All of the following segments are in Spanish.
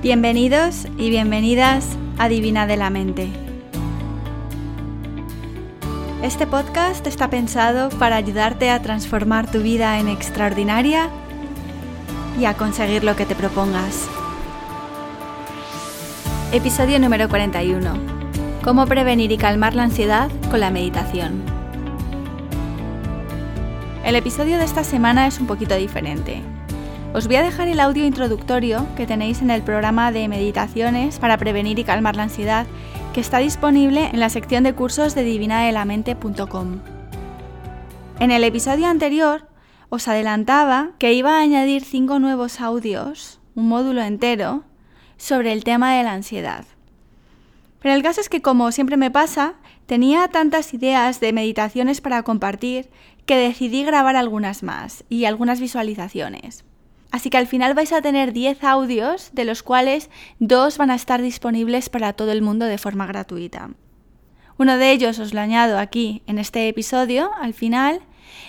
Bienvenidos y bienvenidas a Divina de la Mente. Este podcast está pensado para ayudarte a transformar tu vida en extraordinaria y a conseguir lo que te propongas. Episodio número 41. Cómo prevenir y calmar la ansiedad con la meditación. El episodio de esta semana es un poquito diferente. Os voy a dejar el audio introductorio que tenéis en el programa de meditaciones para prevenir y calmar la ansiedad, que está disponible en la sección de cursos de divinadelamente.com. En el episodio anterior os adelantaba que iba a añadir cinco nuevos audios, un módulo entero, sobre el tema de la ansiedad. Pero el caso es que, como siempre me pasa, tenía tantas ideas de meditaciones para compartir que decidí grabar algunas más y algunas visualizaciones. Así que al final vais a tener 10 audios, de los cuales dos van a estar disponibles para todo el mundo de forma gratuita. Uno de ellos os lo añado aquí en este episodio, al final,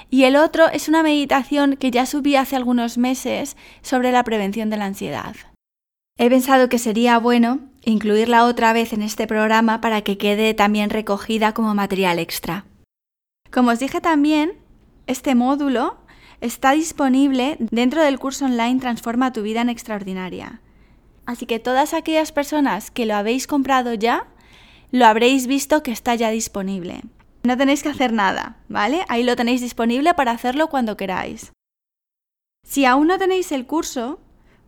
y el otro es una meditación que ya subí hace algunos meses sobre la prevención de la ansiedad. He pensado que sería bueno incluirla otra vez en este programa para que quede también recogida como material extra. Como os dije también, este módulo está disponible dentro del curso online Transforma tu vida en extraordinaria. Así que todas aquellas personas que lo habéis comprado ya, lo habréis visto que está ya disponible. No tenéis que hacer nada, ¿vale? Ahí lo tenéis disponible para hacerlo cuando queráis. Si aún no tenéis el curso,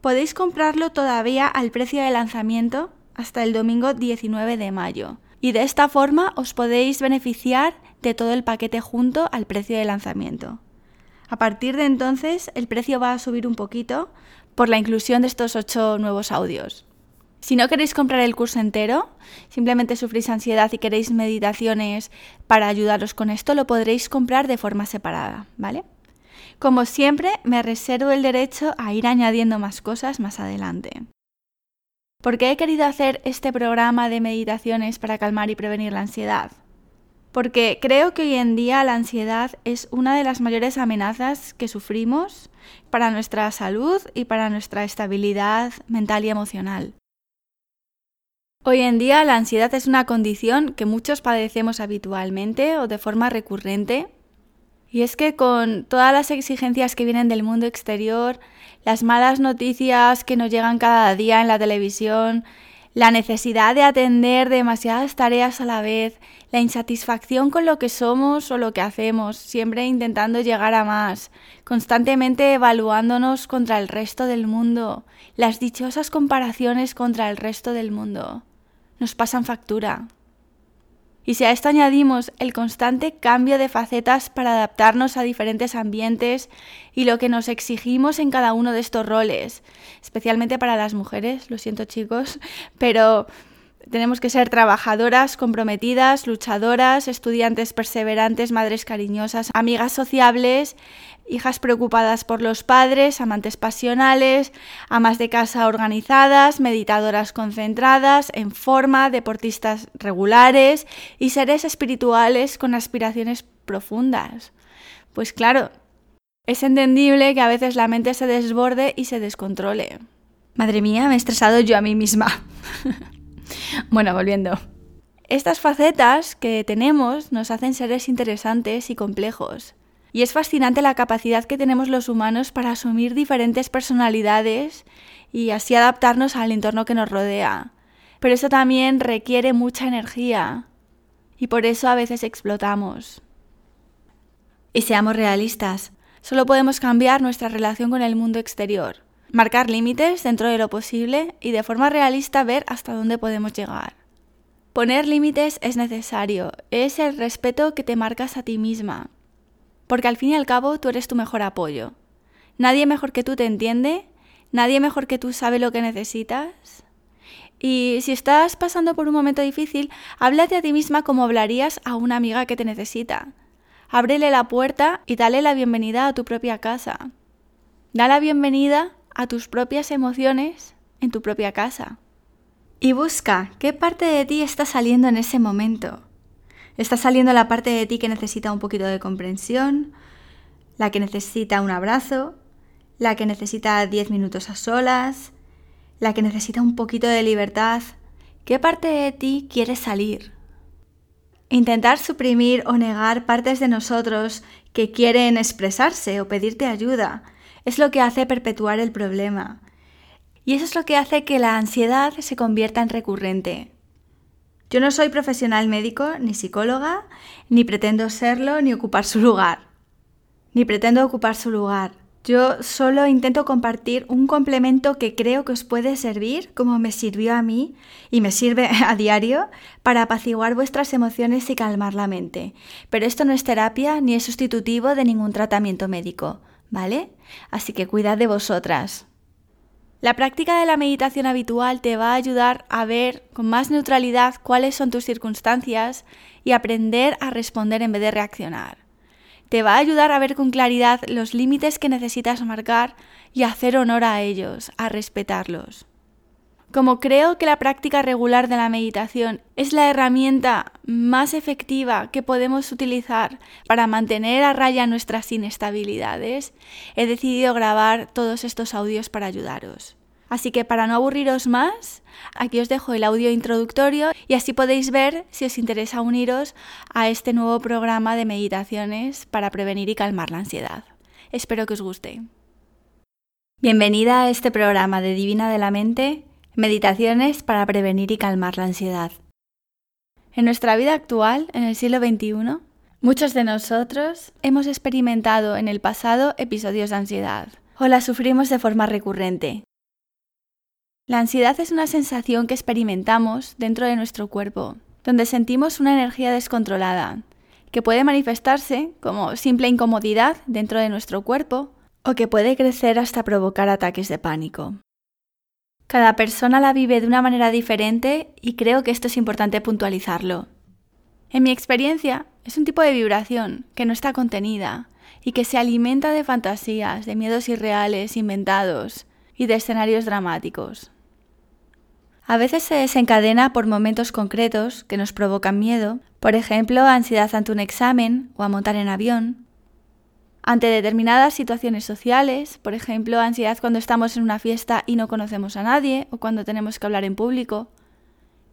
podéis comprarlo todavía al precio de lanzamiento hasta el domingo 19 de mayo. Y de esta forma os podéis beneficiar de todo el paquete junto al precio de lanzamiento. A partir de entonces el precio va a subir un poquito por la inclusión de estos ocho nuevos audios. Si no queréis comprar el curso entero, simplemente sufrís ansiedad y queréis meditaciones para ayudaros con esto, lo podréis comprar de forma separada, ¿vale? Como siempre, me reservo el derecho a ir añadiendo más cosas más adelante. ¿Por qué he querido hacer este programa de meditaciones para calmar y prevenir la ansiedad? Porque creo que hoy en día la ansiedad es una de las mayores amenazas que sufrimos para nuestra salud y para nuestra estabilidad mental y emocional. Hoy en día la ansiedad es una condición que muchos padecemos habitualmente o de forma recurrente. Y es que con todas las exigencias que vienen del mundo exterior, las malas noticias que nos llegan cada día en la televisión, la necesidad de atender demasiadas tareas a la vez, la insatisfacción con lo que somos o lo que hacemos, siempre intentando llegar a más, constantemente evaluándonos contra el resto del mundo, las dichosas comparaciones contra el resto del mundo, nos pasan factura. Y si a esto añadimos el constante cambio de facetas para adaptarnos a diferentes ambientes y lo que nos exigimos en cada uno de estos roles, especialmente para las mujeres, lo siento chicos, pero tenemos que ser trabajadoras, comprometidas, luchadoras, estudiantes perseverantes, madres cariñosas, amigas sociables, hijas preocupadas por los padres, amantes pasionales, amas de casa organizadas, meditadoras concentradas, en forma, deportistas regulares y seres espirituales con aspiraciones profundas. Pues claro, es entendible que a veces la mente se desborde y se descontrole. Madre mía, me he estresado yo a mí misma. bueno, volviendo. Estas facetas que tenemos nos hacen seres interesantes y complejos. Y es fascinante la capacidad que tenemos los humanos para asumir diferentes personalidades y así adaptarnos al entorno que nos rodea. Pero eso también requiere mucha energía y por eso a veces explotamos. Y seamos realistas, solo podemos cambiar nuestra relación con el mundo exterior marcar límites dentro de lo posible y de forma realista ver hasta dónde podemos llegar. Poner límites es necesario, es el respeto que te marcas a ti misma, porque al fin y al cabo tú eres tu mejor apoyo. Nadie mejor que tú te entiende, nadie mejor que tú sabe lo que necesitas. Y si estás pasando por un momento difícil, háblate a ti misma como hablarías a una amiga que te necesita. Ábrele la puerta y dale la bienvenida a tu propia casa. Da la bienvenida a tus propias emociones en tu propia casa. Y busca qué parte de ti está saliendo en ese momento. ¿Está saliendo la parte de ti que necesita un poquito de comprensión? ¿La que necesita un abrazo? ¿La que necesita 10 minutos a solas? la que necesita un poquito de libertad, ¿qué parte de ti quiere salir? Intentar suprimir o negar partes de nosotros que quieren expresarse o pedirte ayuda es lo que hace perpetuar el problema. Y eso es lo que hace que la ansiedad se convierta en recurrente. Yo no soy profesional médico, ni psicóloga, ni pretendo serlo, ni ocupar su lugar. Ni pretendo ocupar su lugar. Yo solo intento compartir un complemento que creo que os puede servir, como me sirvió a mí y me sirve a diario, para apaciguar vuestras emociones y calmar la mente. Pero esto no es terapia ni es sustitutivo de ningún tratamiento médico, ¿vale? Así que cuidad de vosotras. La práctica de la meditación habitual te va a ayudar a ver con más neutralidad cuáles son tus circunstancias y aprender a responder en vez de reaccionar te va a ayudar a ver con claridad los límites que necesitas marcar y hacer honor a ellos, a respetarlos. Como creo que la práctica regular de la meditación es la herramienta más efectiva que podemos utilizar para mantener a raya nuestras inestabilidades, he decidido grabar todos estos audios para ayudaros. Así que para no aburriros más, aquí os dejo el audio introductorio y así podéis ver si os interesa uniros a este nuevo programa de meditaciones para prevenir y calmar la ansiedad. Espero que os guste. Bienvenida a este programa de Divina de la Mente, Meditaciones para prevenir y calmar la ansiedad. En nuestra vida actual, en el siglo XXI, muchos de nosotros hemos experimentado en el pasado episodios de ansiedad o la sufrimos de forma recurrente, la ansiedad es una sensación que experimentamos dentro de nuestro cuerpo, donde sentimos una energía descontrolada, que puede manifestarse como simple incomodidad dentro de nuestro cuerpo o que puede crecer hasta provocar ataques de pánico. Cada persona la vive de una manera diferente y creo que esto es importante puntualizarlo. En mi experiencia, es un tipo de vibración que no está contenida y que se alimenta de fantasías, de miedos irreales, inventados y de escenarios dramáticos. A veces se desencadena por momentos concretos que nos provocan miedo, por ejemplo, ansiedad ante un examen o a montar en avión. Ante determinadas situaciones sociales, por ejemplo, ansiedad cuando estamos en una fiesta y no conocemos a nadie o cuando tenemos que hablar en público.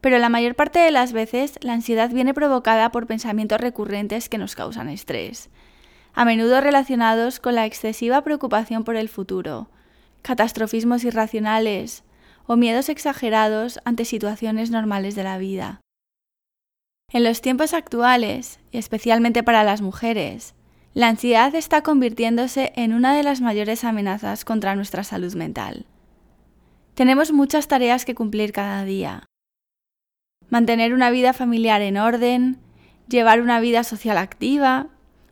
Pero la mayor parte de las veces la ansiedad viene provocada por pensamientos recurrentes que nos causan estrés, a menudo relacionados con la excesiva preocupación por el futuro, catastrofismos irracionales, o miedos exagerados ante situaciones normales de la vida. En los tiempos actuales, y especialmente para las mujeres, la ansiedad está convirtiéndose en una de las mayores amenazas contra nuestra salud mental. Tenemos muchas tareas que cumplir cada día. Mantener una vida familiar en orden, llevar una vida social activa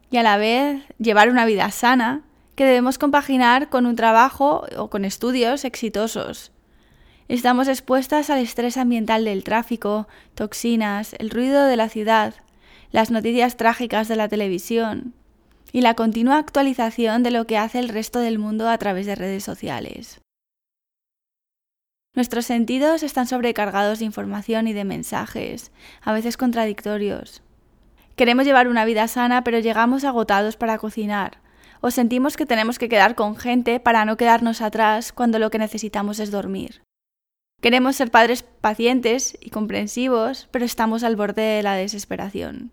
y a la vez llevar una vida sana que debemos compaginar con un trabajo o con estudios exitosos Estamos expuestas al estrés ambiental del tráfico, toxinas, el ruido de la ciudad, las noticias trágicas de la televisión y la continua actualización de lo que hace el resto del mundo a través de redes sociales. Nuestros sentidos están sobrecargados de información y de mensajes, a veces contradictorios. Queremos llevar una vida sana, pero llegamos agotados para cocinar, o sentimos que tenemos que quedar con gente para no quedarnos atrás cuando lo que necesitamos es dormir. Queremos ser padres pacientes y comprensivos, pero estamos al borde de la desesperación.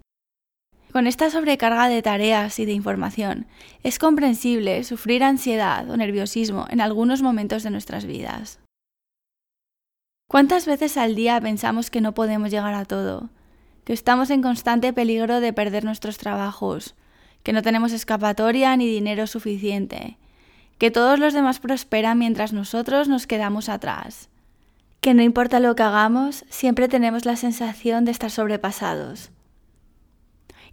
Con esta sobrecarga de tareas y de información, es comprensible sufrir ansiedad o nerviosismo en algunos momentos de nuestras vidas. ¿Cuántas veces al día pensamos que no podemos llegar a todo? Que estamos en constante peligro de perder nuestros trabajos, que no tenemos escapatoria ni dinero suficiente, que todos los demás prosperan mientras nosotros nos quedamos atrás, que no importa lo que hagamos, siempre tenemos la sensación de estar sobrepasados.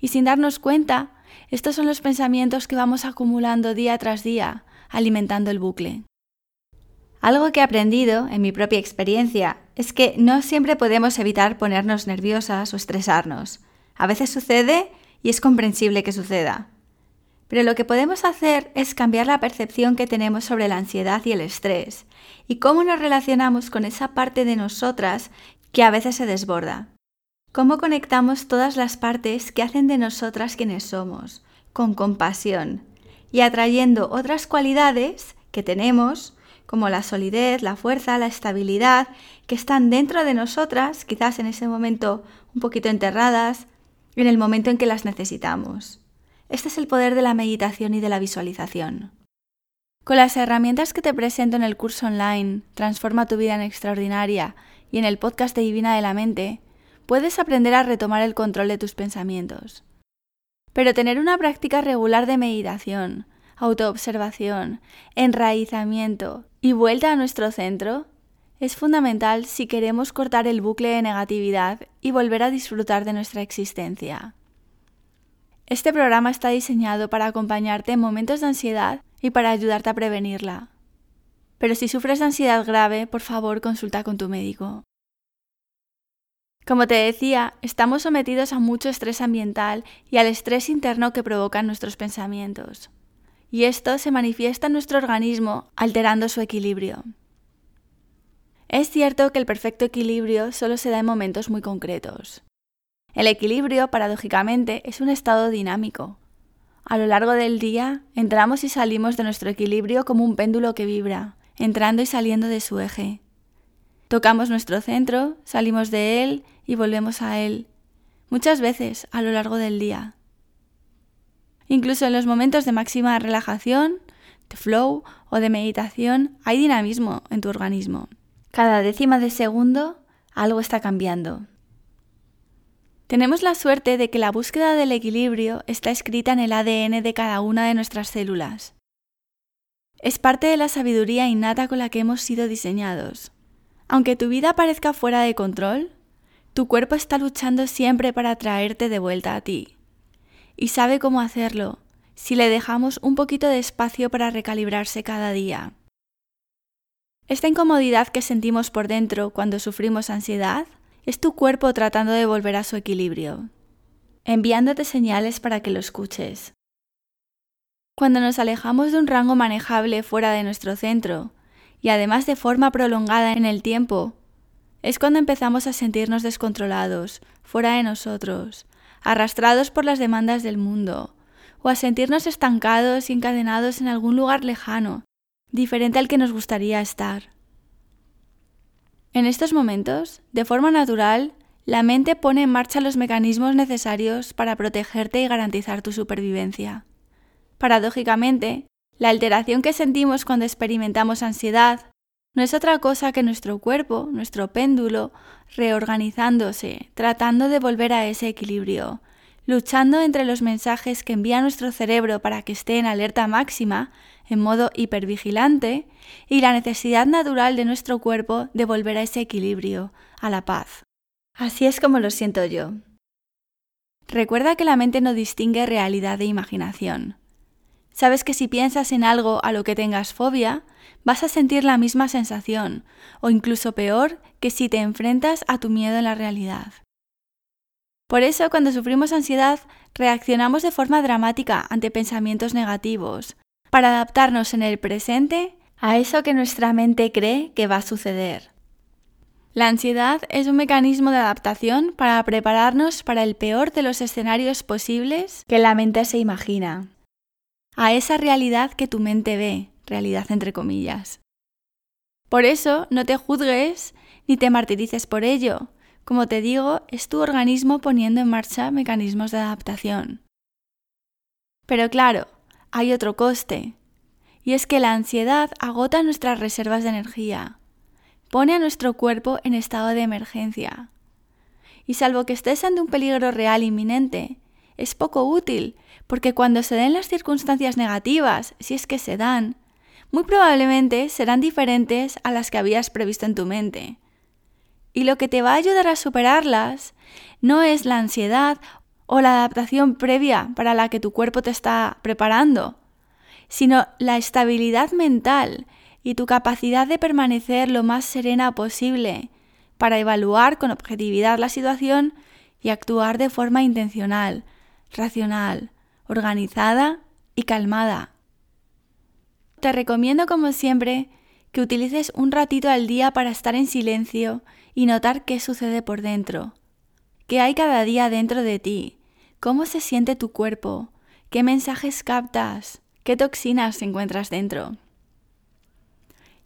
Y sin darnos cuenta, estos son los pensamientos que vamos acumulando día tras día, alimentando el bucle. Algo que he aprendido en mi propia experiencia es que no siempre podemos evitar ponernos nerviosas o estresarnos. A veces sucede y es comprensible que suceda. Pero lo que podemos hacer es cambiar la percepción que tenemos sobre la ansiedad y el estrés y cómo nos relacionamos con esa parte de nosotras que a veces se desborda. Cómo conectamos todas las partes que hacen de nosotras quienes somos, con compasión y atrayendo otras cualidades que tenemos, como la solidez, la fuerza, la estabilidad, que están dentro de nosotras, quizás en ese momento un poquito enterradas, en el momento en que las necesitamos. Este es el poder de la meditación y de la visualización. Con las herramientas que te presento en el curso online Transforma tu vida en extraordinaria y en el podcast de Divina de la Mente, puedes aprender a retomar el control de tus pensamientos. Pero tener una práctica regular de meditación, autoobservación, enraizamiento y vuelta a nuestro centro es fundamental si queremos cortar el bucle de negatividad y volver a disfrutar de nuestra existencia. Este programa está diseñado para acompañarte en momentos de ansiedad y para ayudarte a prevenirla. Pero si sufres de ansiedad grave, por favor consulta con tu médico. Como te decía, estamos sometidos a mucho estrés ambiental y al estrés interno que provocan nuestros pensamientos. Y esto se manifiesta en nuestro organismo alterando su equilibrio. Es cierto que el perfecto equilibrio solo se da en momentos muy concretos. El equilibrio, paradójicamente, es un estado dinámico. A lo largo del día, entramos y salimos de nuestro equilibrio como un péndulo que vibra, entrando y saliendo de su eje. Tocamos nuestro centro, salimos de él y volvemos a él, muchas veces a lo largo del día. Incluso en los momentos de máxima relajación, de flow o de meditación, hay dinamismo en tu organismo. Cada décima de segundo algo está cambiando. Tenemos la suerte de que la búsqueda del equilibrio está escrita en el ADN de cada una de nuestras células. Es parte de la sabiduría innata con la que hemos sido diseñados. Aunque tu vida parezca fuera de control, tu cuerpo está luchando siempre para traerte de vuelta a ti. Y sabe cómo hacerlo si le dejamos un poquito de espacio para recalibrarse cada día. Esta incomodidad que sentimos por dentro cuando sufrimos ansiedad es tu cuerpo tratando de volver a su equilibrio, enviándote señales para que lo escuches. Cuando nos alejamos de un rango manejable fuera de nuestro centro, y además de forma prolongada en el tiempo, es cuando empezamos a sentirnos descontrolados, fuera de nosotros, arrastrados por las demandas del mundo, o a sentirnos estancados y encadenados en algún lugar lejano, diferente al que nos gustaría estar. En estos momentos, de forma natural, la mente pone en marcha los mecanismos necesarios para protegerte y garantizar tu supervivencia. Paradójicamente, la alteración que sentimos cuando experimentamos ansiedad no es otra cosa que nuestro cuerpo, nuestro péndulo, reorganizándose, tratando de volver a ese equilibrio, luchando entre los mensajes que envía nuestro cerebro para que esté en alerta máxima en modo hipervigilante y la necesidad natural de nuestro cuerpo de volver a ese equilibrio, a la paz. Así es como lo siento yo. Recuerda que la mente no distingue realidad e imaginación. Sabes que si piensas en algo a lo que tengas fobia, vas a sentir la misma sensación, o incluso peor que si te enfrentas a tu miedo en la realidad. Por eso, cuando sufrimos ansiedad, reaccionamos de forma dramática ante pensamientos negativos, para adaptarnos en el presente a eso que nuestra mente cree que va a suceder. La ansiedad es un mecanismo de adaptación para prepararnos para el peor de los escenarios posibles que la mente se imagina, a esa realidad que tu mente ve, realidad entre comillas. Por eso no te juzgues ni te martirices por ello. Como te digo, es tu organismo poniendo en marcha mecanismos de adaptación. Pero claro, hay otro coste, y es que la ansiedad agota nuestras reservas de energía, pone a nuestro cuerpo en estado de emergencia. Y salvo que estés ante un peligro real inminente, es poco útil, porque cuando se den las circunstancias negativas, si es que se dan, muy probablemente serán diferentes a las que habías previsto en tu mente. Y lo que te va a ayudar a superarlas no es la ansiedad o la adaptación previa para la que tu cuerpo te está preparando, sino la estabilidad mental y tu capacidad de permanecer lo más serena posible para evaluar con objetividad la situación y actuar de forma intencional, racional, organizada y calmada. Te recomiendo, como siempre, que utilices un ratito al día para estar en silencio y notar qué sucede por dentro, qué hay cada día dentro de ti, ¿Cómo se siente tu cuerpo? ¿Qué mensajes captas? ¿Qué toxinas encuentras dentro?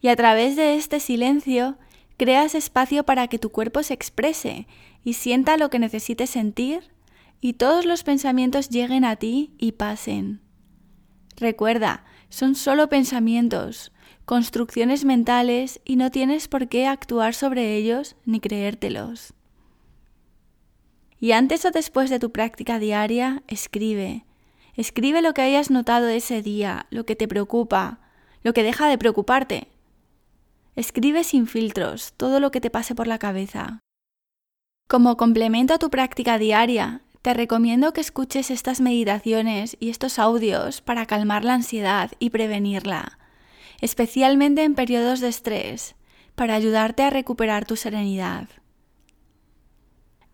Y a través de este silencio creas espacio para que tu cuerpo se exprese y sienta lo que necesite sentir y todos los pensamientos lleguen a ti y pasen. Recuerda, son solo pensamientos, construcciones mentales y no tienes por qué actuar sobre ellos ni creértelos. Y antes o después de tu práctica diaria, escribe. Escribe lo que hayas notado ese día, lo que te preocupa, lo que deja de preocuparte. Escribe sin filtros todo lo que te pase por la cabeza. Como complemento a tu práctica diaria, te recomiendo que escuches estas meditaciones y estos audios para calmar la ansiedad y prevenirla, especialmente en periodos de estrés, para ayudarte a recuperar tu serenidad.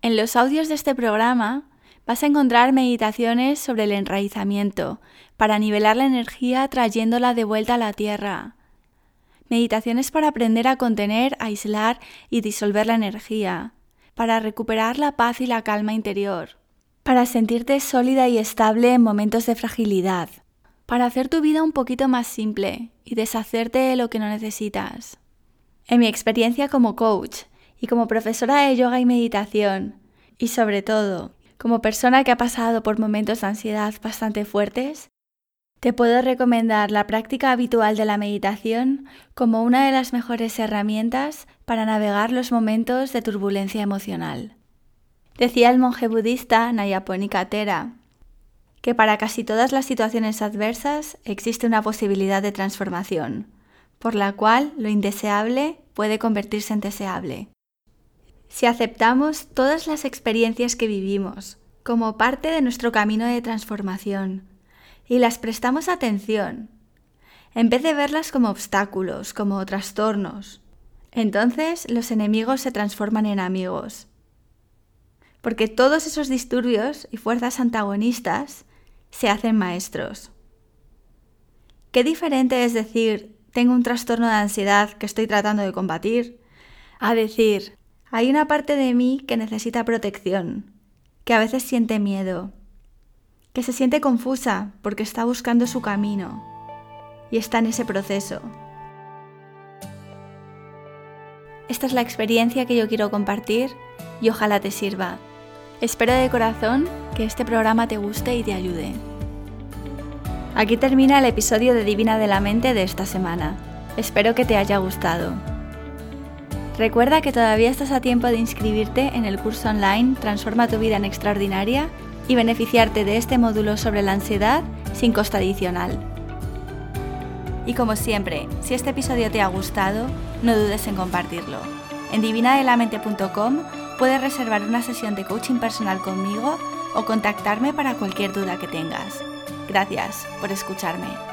En los audios de este programa vas a encontrar meditaciones sobre el enraizamiento, para nivelar la energía trayéndola de vuelta a la tierra. Meditaciones para aprender a contener, aislar y disolver la energía, para recuperar la paz y la calma interior, para sentirte sólida y estable en momentos de fragilidad, para hacer tu vida un poquito más simple y deshacerte de lo que no necesitas. En mi experiencia como coach y como profesora de yoga y meditación, y sobre todo como persona que ha pasado por momentos de ansiedad bastante fuertes, te puedo recomendar la práctica habitual de la meditación como una de las mejores herramientas para navegar los momentos de turbulencia emocional. Decía el monje budista Nayaponi Thera que para casi todas las situaciones adversas existe una posibilidad de transformación, por la cual lo indeseable puede convertirse en deseable. Si aceptamos todas las experiencias que vivimos como parte de nuestro camino de transformación y las prestamos atención, en vez de verlas como obstáculos, como trastornos, entonces los enemigos se transforman en amigos. Porque todos esos disturbios y fuerzas antagonistas se hacen maestros. Qué diferente es decir, tengo un trastorno de ansiedad que estoy tratando de combatir, a decir, hay una parte de mí que necesita protección, que a veces siente miedo, que se siente confusa porque está buscando su camino y está en ese proceso. Esta es la experiencia que yo quiero compartir y ojalá te sirva. Espero de corazón que este programa te guste y te ayude. Aquí termina el episodio de Divina de la Mente de esta semana. Espero que te haya gustado. Recuerda que todavía estás a tiempo de inscribirte en el curso online Transforma tu vida en extraordinaria y beneficiarte de este módulo sobre la ansiedad sin costo adicional. Y como siempre, si este episodio te ha gustado, no dudes en compartirlo. En divinadelamente.com puedes reservar una sesión de coaching personal conmigo o contactarme para cualquier duda que tengas. Gracias por escucharme.